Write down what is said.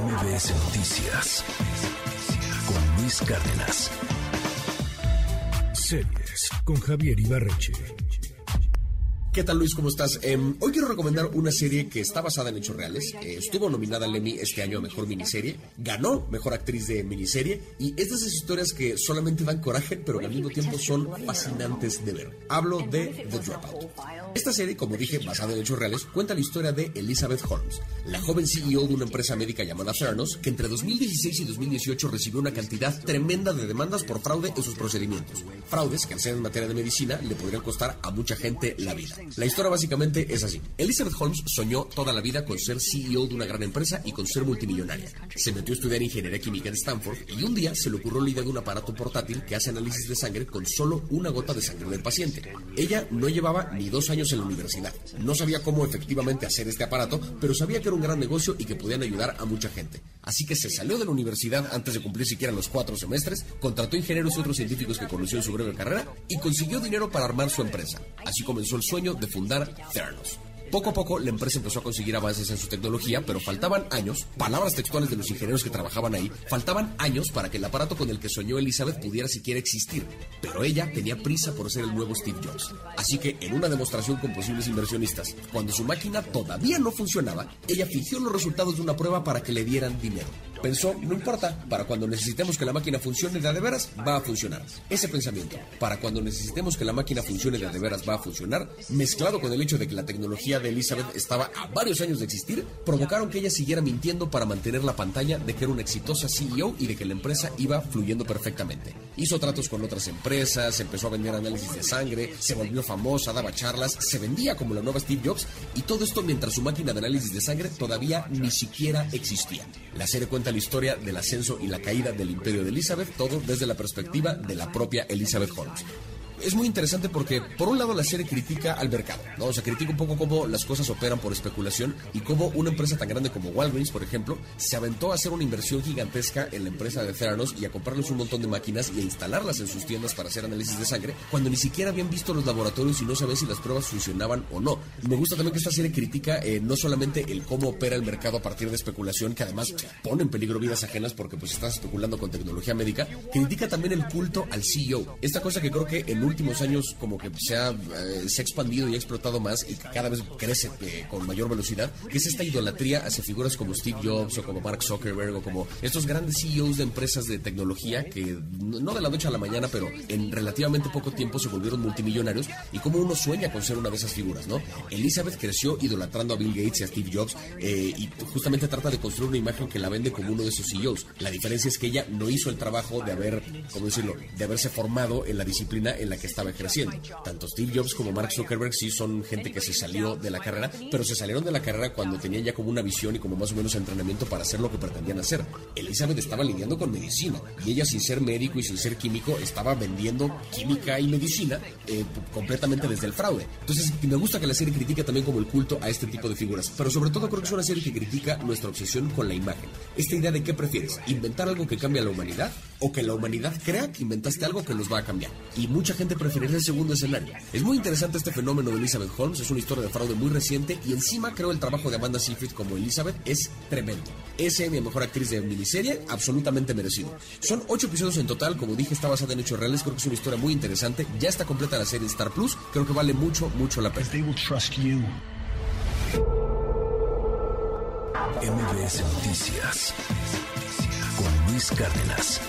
MBS Noticias con Luis Cárdenas. Series con Javier Ibarreche. ¿Qué tal Luis? ¿Cómo estás? Em, hoy quiero recomendar una serie que está basada en hechos reales. Eh, estuvo nominada al Emmy este año a Mejor Miniserie. Ganó Mejor Actriz de Miniserie. Y es historias que solamente dan coraje, pero al mismo tiempo son fascinantes de ver. Hablo de The Dropout. Esta serie, como dije, basada en hechos reales, cuenta la historia de Elizabeth Holmes, la joven CEO de una empresa médica llamada Theranos, que entre 2016 y 2018 recibió una cantidad tremenda de demandas por fraude en sus procedimientos. Fraudes que al ser en materia de medicina le podrían costar a mucha gente la vida. La historia básicamente es así. Elizabeth Holmes soñó toda la vida con ser CEO de una gran empresa y con ser multimillonaria. Se metió a estudiar ingeniería química en Stanford y un día se le ocurrió la idea de un aparato portátil que hace análisis de sangre con solo una gota de sangre del paciente. Ella no llevaba ni dos años en la universidad. No sabía cómo efectivamente hacer este aparato, pero sabía que era un gran negocio y que podían ayudar a mucha gente. Así que se salió de la universidad antes de cumplir siquiera los cuatro semestres, contrató ingenieros y otros científicos que conoció en su breve carrera y consiguió dinero para armar su empresa. Así comenzó el sueño de fundar Theranos. Poco a poco la empresa empezó a conseguir avances en su tecnología, pero faltaban años, palabras textuales de los ingenieros que trabajaban ahí, faltaban años para que el aparato con el que soñó Elizabeth pudiera siquiera existir. Pero ella tenía prisa por ser el nuevo Steve Jobs. Así que en una demostración con posibles inversionistas, cuando su máquina todavía no funcionaba, ella fingió los resultados de una prueba para que le dieran dinero. Pensó, no importa, para cuando necesitemos que la máquina funcione de a de veras, va a funcionar. Ese pensamiento, para cuando necesitemos que la máquina funcione de a de veras, va a funcionar, mezclado con el hecho de que la tecnología de Elizabeth estaba a varios años de existir, provocaron que ella siguiera mintiendo para mantener la pantalla de que era una exitosa CEO y de que la empresa iba fluyendo perfectamente. Hizo tratos con otras empresas, empezó a vender análisis de sangre, se volvió famosa, daba charlas, se vendía como la nueva Steve Jobs y todo esto mientras su máquina de análisis de sangre todavía ni siquiera existía. La serie cuenta la historia del ascenso y la caída del imperio de Elizabeth, todo desde la perspectiva de la propia Elizabeth Holmes es muy interesante porque, por un lado, la serie critica al mercado, ¿no? O sea, critica un poco cómo las cosas operan por especulación y cómo una empresa tan grande como Walgreens, por ejemplo, se aventó a hacer una inversión gigantesca en la empresa de Theranos y a comprarles un montón de máquinas y a instalarlas en sus tiendas para hacer análisis de sangre, cuando ni siquiera habían visto los laboratorios y no sabían si las pruebas funcionaban o no. Me gusta también que esta serie critica eh, no solamente el cómo opera el mercado a partir de especulación, que además pone en peligro vidas ajenas porque pues estás especulando con tecnología médica, critica también el culto al CEO. Esta cosa que creo que en últimos años como que se ha, eh, se ha expandido y ha explotado más y cada vez crece eh, con mayor velocidad, que es esta idolatría hacia figuras como Steve Jobs o como Mark Zuckerberg o como estos grandes CEOs de empresas de tecnología que no de la noche a la mañana, pero en relativamente poco tiempo se volvieron multimillonarios y como uno sueña con ser una de esas figuras, ¿no? Elizabeth creció idolatrando a Bill Gates y a Steve Jobs eh, y justamente trata de construir una imagen que la vende como uno de esos CEOs. La diferencia es que ella no hizo el trabajo de haber, ¿cómo decirlo?, de haberse formado en la disciplina en la que estaba creciendo. Tanto Steve Jobs como Mark Zuckerberg sí son gente que se salió de la carrera, pero se salieron de la carrera cuando tenían ya como una visión y como más o menos entrenamiento para hacer lo que pretendían hacer. Elizabeth estaba lidiando con medicina y ella sin ser médico y sin ser químico estaba vendiendo química y medicina eh, completamente desde el fraude. Entonces me gusta que la serie critica también como el culto a este tipo de figuras, pero sobre todo creo que es una serie que critica nuestra obsesión con la imagen. Esta idea de qué prefieres, inventar algo que cambie a la humanidad o que la humanidad crea que inventaste algo que nos va a cambiar. Y mucha gente preferiría el segundo escenario. Es muy interesante este fenómeno de Elizabeth Holmes, es una historia de fraude muy reciente y encima creo el trabajo de Amanda Seyfried como Elizabeth es tremendo. Es mi mejor actriz de miniserie, absolutamente merecido. Son ocho episodios en total, como dije, está basada en hechos reales, creo que es una historia muy interesante. Ya está completa la serie Star Plus, creo que vale mucho, mucho la pena. MBS Noticias con Luis Cárdenas.